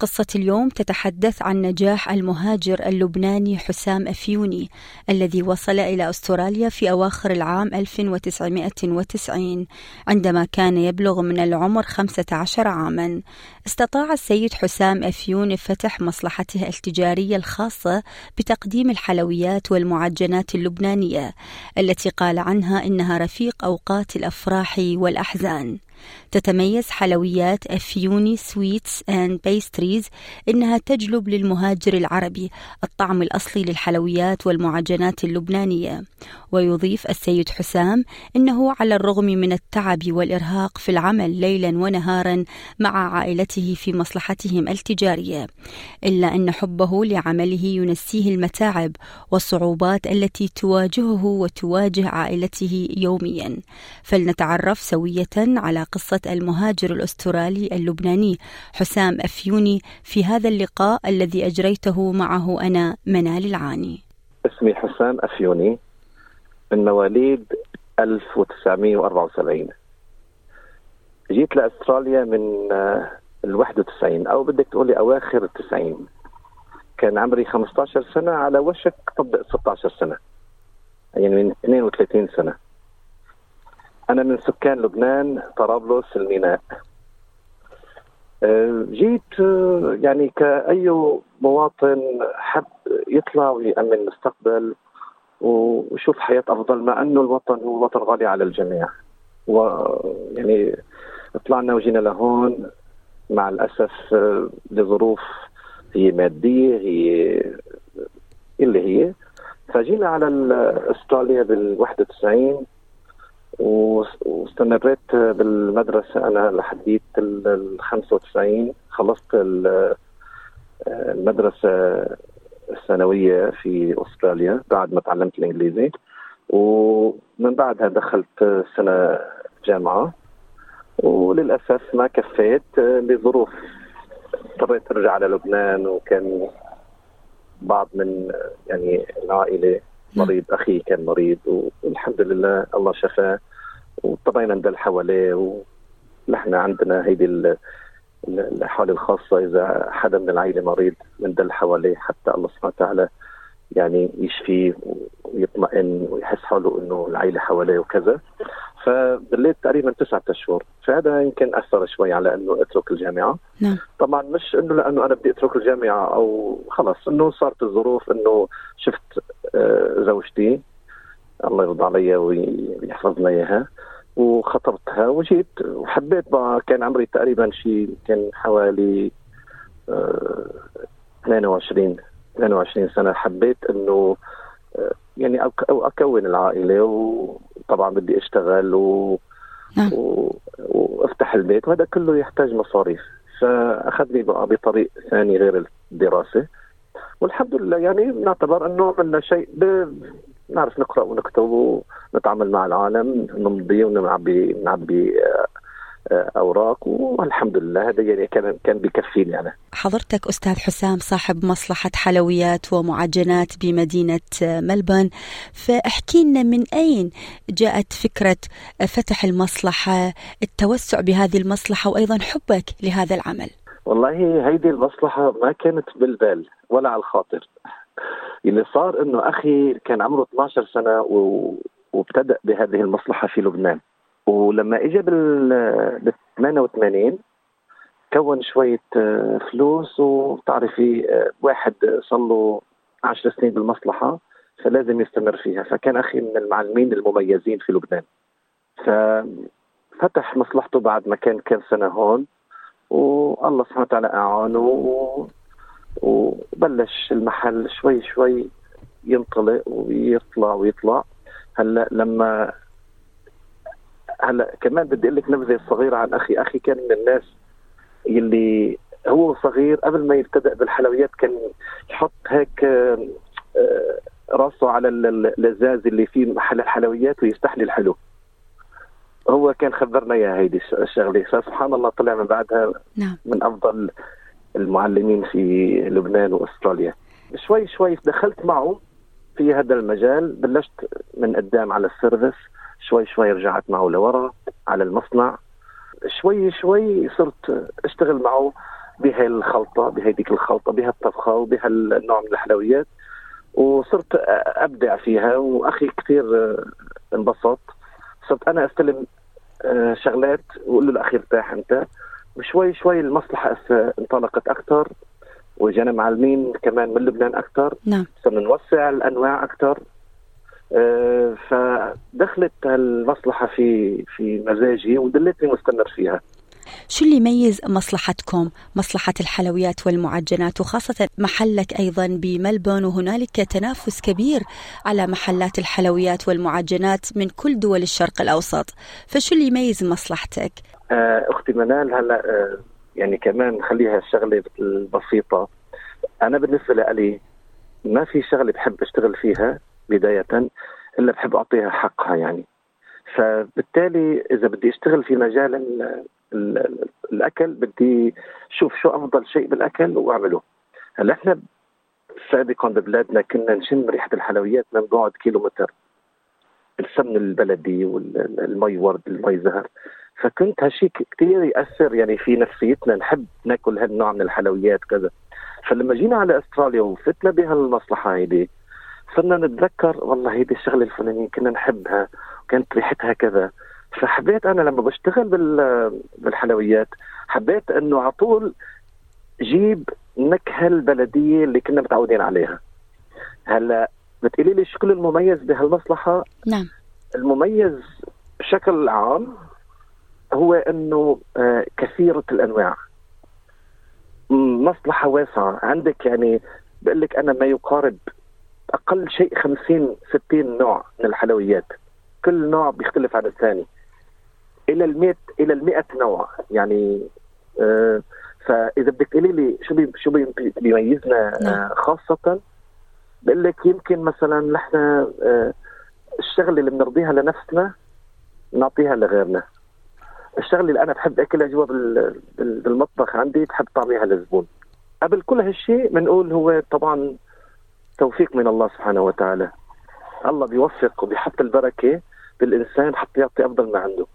قصة اليوم تتحدث عن نجاح المهاجر اللبناني حسام أفيوني الذي وصل إلى أستراليا في أواخر العام 1990 عندما كان يبلغ من العمر 15 عاما. استطاع السيد حسام أفيوني فتح مصلحته التجارية الخاصة بتقديم الحلويات والمعجنات اللبنانية التي قال عنها إنها رفيق أوقات الأفراح والأحزان. تتميز حلويات أفيوني Sweets and Pastries إنها تجلب للمهاجر العربي الطعم الأصلي للحلويات والمعجنات اللبنانية. ويضيف السيد حسام إنه على الرغم من التعب والإرهاق في العمل ليلا ونهارا مع عائلته في مصلحتهم التجارية إلا أن حبه لعمله ينسيه المتاعب والصعوبات التي تواجهه وتواجه عائلته يوميا. فلنتعرف سوية على قصة المهاجر الأسترالي اللبناني حسام أفيوني في هذا اللقاء الذي أجريته معه أنا منال العاني. اسمي حسام أفيوني. من مواليد 1974 جيت لأستراليا من ال 91 أو بدك تقولي أواخر ال 90 كان عمري 15 سنة على وشك طبق 16 سنة. يعني من 32 سنة. أنا من سكان لبنان طرابلس الميناء. أه، جيت أه، يعني كأي مواطن حب يطلع ويأمن مستقبل ويشوف حياة أفضل مع أنه الوطن هو وطن غالي على الجميع. ويعني طلعنا وجينا لهون مع الأسف أه، لظروف هي مادية هي اللي هي. فجينا على أستراليا بال 91 واستمريت بالمدرسة. أنا لحديت ال 95 خلصت المدرسة الثانوية في أستراليا بعد ما تعلمت الإنجليزي. ومن بعدها دخلت سنة جامعة. وللأسف ما كفيت لظروف اضطريت أرجع على لبنان وكان بعض من يعني العائلة مريض أخي كان مريض والحمد لله الله شفاه واضطرينا ندل حواليه ونحن عندنا هيدي الحالة الخاصة إذا حدا من العائلة مريض بندل حواليه حتى الله سبحانه وتعالى يعني يشفيه ويطمئن ويحس حاله إنه العائلة حواليه وكذا. فضليت تقريبا تسعة أشهر. فهذا يمكن أثر شوي على إنه أترك الجامعة. نعم. طبعا مش إنه لأنه أنا بدي أترك الجامعة أو خلص إنه صارت الظروف إنه شفت آه، زوجتي. الله يرضى علي ويحفظنا إياها. وخطبتها وجيت وحبيت بقى كان عمري تقريبا شيء كان حوالي 22 آه، 22 سنة. حبيت إنه آه، يعني أكون العائلة وطبعا بدي أشتغل و... نعم. و... وأفتح البيت وهذا كله يحتاج مصاريف فأخذني بقى بطريق ثاني غير الدراسة والحمد لله يعني نعتبر إنه عملنا شيء ب... نعرف نقرأ ونكتب ونتعامل مع العالم نمضي ونعبي نعبي أوراق والحمد لله هذا يعني كان كان بكفيني أنا. حضرتك أستاذ حسام صاحب مصلحة حلويات ومعجنات بمدينة ملبون فاحكي لنا من أين جاءت فكرة فتح المصلحة، التوسع بهذه المصلحة وأيضا حبك لهذا العمل. والله هيدي المصلحة ما كانت بالبال ولا على الخاطر. اللي صار إنه أخي كان عمره 12 سنة و... وابتدأ بهذه المصلحة في لبنان. ولما اجى بال 88 كون شوية آه، فلوس وتعرفي آه، واحد صار له 10 سنين بالمصلحة فلازم يستمر فيها. فكان أخي من المعلمين المميزين في لبنان. ففتح مصلحته بعد ما كان كم سنة هون والله سبحانه وتعالى أعانه وبلش المحل شوي شوي ينطلق ويطلع ويطلع. هلأ لما هلا كمان بدي أقول لك نبذة صغيرة عن أخي، أخي كان من الناس يلي هو صغير قبل ما يبتدأ بالحلويات كان يحط هيك آه، راسه على اللزاز اللي فيه محل الحلويات ويستحلي الحلو. هو كان خبرنا يا هيدي الشغلة. فسبحان الله طلع من بعدها نعم. من أفضل المعلمين في لبنان وأستراليا. شوي شوي دخلت معه في هذا المجال بلشت من قدام على السيرفس شوي شوي رجعت معه لورا على المصنع. شوي شوي صرت أشتغل معه بهي الخلطة بهيديك الخلطة بهالطبخة وبهالنوع من الحلويات. وصرت أبدع فيها وأخي كثير انبسط. صرت أنا أستلم آه، شغلات وأقول له الاخي ارتاح أنت. وشوي شوي المصلحة انطلقت أكثر وجانا معلمين كمان من لبنان أكثر نعم. صرنا نوسع الأنواع أكثر آه، فدخلت المصلحه في في مزاجي ودلتني مستمر فيها. شو اللي يميز مصلحتكم مصلحة الحلويات والمعجنات وخاصة محلك أيضا بملبون؟ وهنالك تنافس كبير على محلات الحلويات والمعجنات من كل دول الشرق الأوسط. فشو اللي يميز مصلحتك؟ آه، أختي منال هلا آه، يعني كمان خليها الشغلة البسيطة. أنا بالنسبة لي ما في شغلة بحب أشتغل فيها. بداية إلا بحب أعطيها حقها يعني. فبالتالي إذا بدي أشتغل في مجال الأكل بدي شوف شو أفضل شيء بالأكل وأعمله. هلأ إحنا سابقا ببلادنا كنا نشم ريحة الحلويات من بعد كيلومتر. السمن البلدي والمي ورد المي زهر. فكنت هالشيء كثير يأثر يعني في نفسيتنا. نحب ناكل هالنوع من الحلويات كذا. فلما جينا على أستراليا وفتنا بهالمصلحة هيدي صرنا نتذكر والله هيدي الشغلة الفلانية كنا نحبها وكانت ريحتها كذا. فحبيت أنا لما بشتغل بالحلويات حبيت إنه على طول جيب نكهة البلدية اللي كنا متعودين عليها. هلأ بتقولي لي شو المميز بهالمصلحة؟ نعم. المميز بشكل عام هو إنه آه، كثيرة الأنواع. مصلحة واسعة. عندك يعني بقول لك أنا ما يقارب أقل شيء 50 60 نوع من الحلويات. كل نوع بيختلف عن الثاني. إلى ال إلى ال نوع. يعني آه فإذا بدك تقولي لي شو بي شو بي بيميزنا نعم. آه خاصة بقول لك يمكن مثلا نحن آه الشغلة اللي بنرضيها لنفسنا نعطيها لغيرنا. الشغلة اللي أنا بحب أكلها جوا بالمطبخ عندي بحب طعميها للزبون. قبل كل هالشيء بنقول هو طبعا توفيق من الله سبحانه وتعالى. الله بيوفق وبيحط البركة بالإنسان حتى يعطي أفضل ما عنده.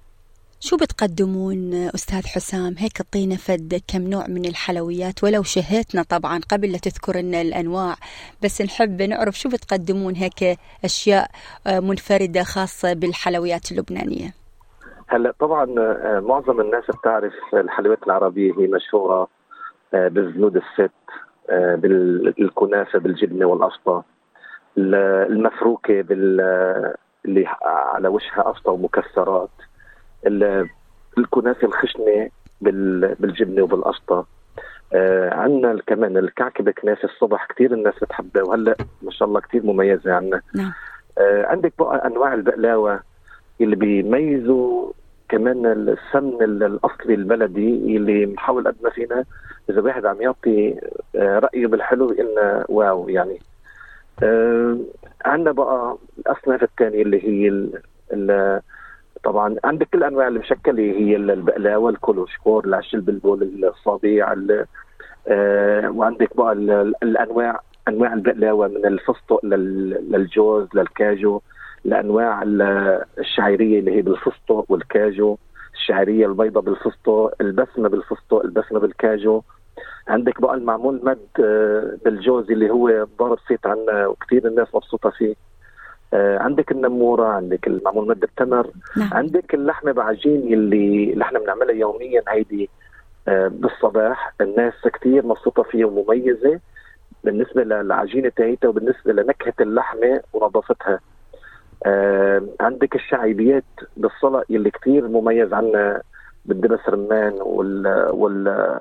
شو بتقدمون أستاذ حسام؟ هيك اعطينا فد كم نوع من الحلويات؟ ولو شهيتنا طبعا قبل لا تذكر لنا الأنواع بس نحب نعرف شو بتقدمون هيك أشياء آه، منفردة خاصة بالحلويات اللبنانية. هلأ طبعا آه، معظم الناس بتعرف الحلويات العربية هي مشهورة آه، بالزنود الست بالكنافة بالجبنة والقشطة المفروكة بال اللي على وشها قشطة ومكسرات. الكنافة الخشنة بالجبنة وبالقشطه آه عندنا كمان الكعكه كنافة الصبح كثير الناس بتحبها وهلأ ما شاء الله كثير مميزة عندنا. نعم. آه عندك بقى أنواع البقلاوة اللي بيميزوا كمان السمن الأصلي البلدي اللي بنحاول قد ما فينا إذا واحد عم يعطي آه رأيه بالحلو انه واو يعني. آه عندنا بقى الأصناف الثانية اللي هي ال ال طبعا عندك كل أنواع المشكلة هي البقلاوة الكولوشكور العش البلبول الصابيع آه وعندك بقى الأنواع أنواع البقلاوة من الفستق للجوز للكاجو. لانواع الشعيرية اللي هي بالفستق والكاجو الشعيرية البيضاء بالفستق البسمة بالفستق البسمة بالكاجو. عندك بقى المعمول مد آه، بالجوز اللي هو ضارب صيت عنا وكثير الناس مبسوطة فيه. آه، عندك النمورة عندك المعمول مد التمر. نعم. عندك اللحمة بعجين اللي إحنا بنعملها يوميا هيدي آه، بالصباح. الناس كثير مبسوطة فيها ومميزة بالنسبة للعجينة تاعتها وبالنسبة لنكهة اللحمة ونظافتها. آه عندك الشعيبيات بالصلاة اللي كثير مميز عنا بالدبس رمان وال وال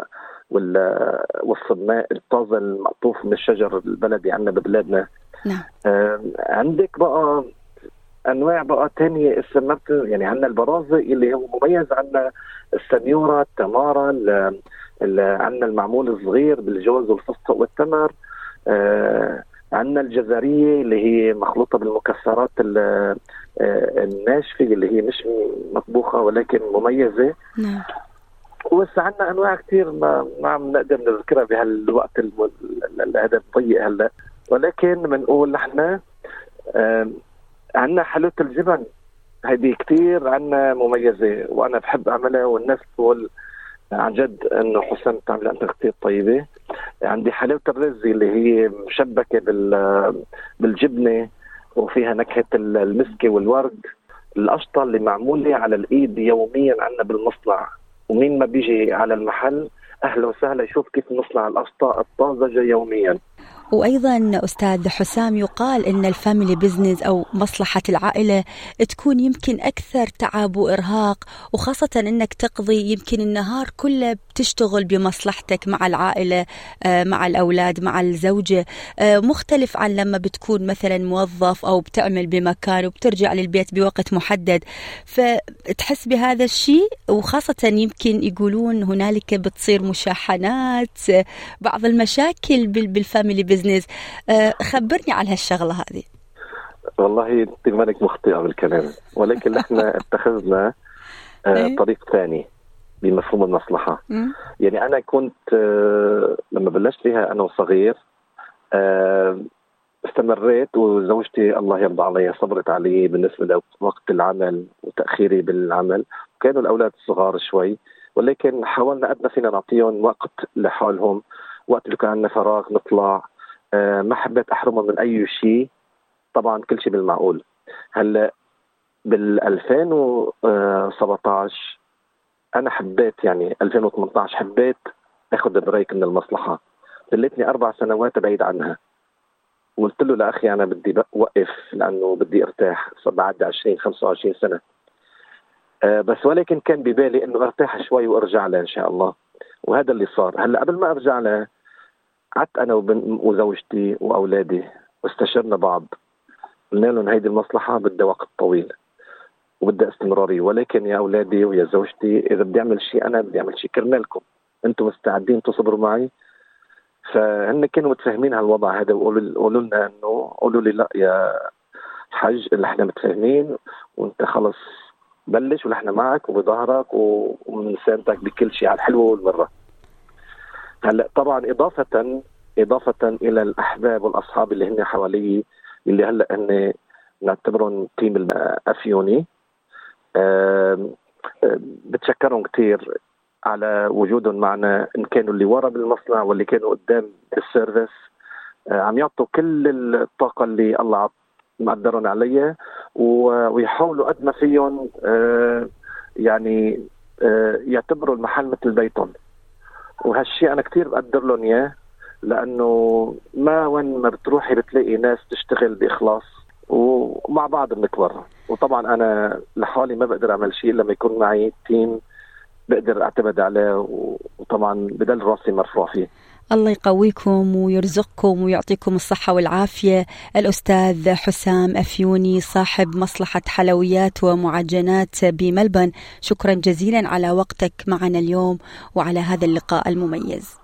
وال والصدماء الطازة المقطوف من الشجر البلدي عندنا ببلادنا. نعم. آه عندك بقى أنواع بقى تانية اسمها يعني عندنا البرازة اللي هو مميز عندنا السنيورة التمارة عندنا المعمول الصغير بالجوز والفستق والتمر. آه عندنا الجزرية اللي هي مخلوطة بالمكسرات الناشفة اللي هي مش مطبوخة ولكن مميزة. نعم. وهسه عندنا أنواع كثير ما ما عم نقدر نذكرها بهالوقت هذا الضيق هلأ. ولكن بنقول نحن عندنا حلوة الجبن. هذه كثير عندنا مميزة وأنا بحب أعملها والناس تقول عن جد إنه حسام بتعمل أنت كثير طيبة. عندي حلاوة الرز اللي هي مشبكة بال بالجبنة وفيها نكهة المسكة والورد القشطة اللي معمولة على الإيد يوميا عندنا بالمصنع. ومين ما بيجي على المحل أهلا وسهلا يشوف كيف نصنع القشطة الطازجة يوميا. وأيضا أستاذ حسام يقال إن ال family business أو مصلحة العائلة تكون يمكن أكثر تعب وإرهاق وخاصة إنك تقضي يمكن النهار كله بتشتغل بمصلحتك مع العائلة آه، مع الأولاد مع الزوجة آه، مختلف عن لما بتكون مثلا موظف أو بتعمل بمكان وبترجع للبيت بوقت محدد. فتحس بهذا الشيء؟ وخاصة يمكن يقولون هنالك بتصير مشاحنات بعض المشاكل بال family business آه، خبرني عن هالشغلة هذه. والله انت مالك مخطئه بالكلام ولكن نحن اتخذنا آه، إيه؟ طريق ثاني بمفهوم المصلحة. يعني أنا كنت آه، لما بلشت فيها أنا وصغير استمريت وزوجتي الله يرضى عليها صبرت علي بالنسبة لوقت العمل وتأخيري بالعمل. وكانوا الأولاد صغار شوي ولكن حاولنا قد ما فينا نعطيهم وقت لحالهم. وقت اللي كان عندنا فراغ نطلع ما حبيت احرمهم من أي شيء. طبعا كل شيء بالمعقول. هلأ بال 2017 أنا حبيت يعني 2018 حبيت أخذ بريك من المصلحة. ضليتني أربع سنوات بعيد عنها. وقلت له لاخي أنا بدي اوقف لأنه بدي أرتاح. بعد 20 25 سنة. أه بس ولكن كان ببالي إنه أرتاح شوي وأرجع لها إن شاء الله. وهذا اللي صار. هلأ قبل ما أرجع لها قعدت أنا وزوجتي وأولادي واستشرنا بعض. قلنا لهم هيدي المصلحة بدها وقت طويل وبدها استمرارية. ولكن يا أولادي ويا زوجتي إذا بدي أعمل شيء أنا بدي أعمل شيء كرمالكم. أنتم مستعدين تصبروا معي؟ فهن كانوا متفاهمين هالوضع هذا وقولوا لنا إنه قولوا لي لا يا حج إحنا متفاهمين وإنت خلص بلش ونحن معك وبظهرك ومنساندك بكل شيء على الحلوة والمرة. هلا طبعا اضافه إضافة إلى الأحباب والأصحاب اللي هن حوالي اللي هلا هن نعتبرهم team الأفيوني. بتشكرهم كثير على وجودهم معنا إن كانوا اللي ورا بالمصنع واللي كانوا قدام بال service آه، عم يعطوا كل الطاقة اللي الله مقدرهم عليها ويحاولوا قد ما فيهم آه، يعني آه، يعتبروا المحل مثل بيتهم. وهالشيء أنا كثير بقدر لهم إياه لأنه ما وين ما بتروحي بتلاقي ناس تشتغل بإخلاص ومع بعض بنكبر. وطبعا أنا لحالي ما بقدر أعمل شيء لما يكون معي تيم بقدر أعتمد عليه وطبعا بدل راسي مرفوع فيه. الله يقويكم ويرزقكم ويعطيكم الصحة والعافية. الأستاذ حسام أفيوني صاحب مصلحة حلويات ومعجنات بملبورن. شكرا جزيلا على وقتك معنا اليوم وعلى هذا اللقاء المميز.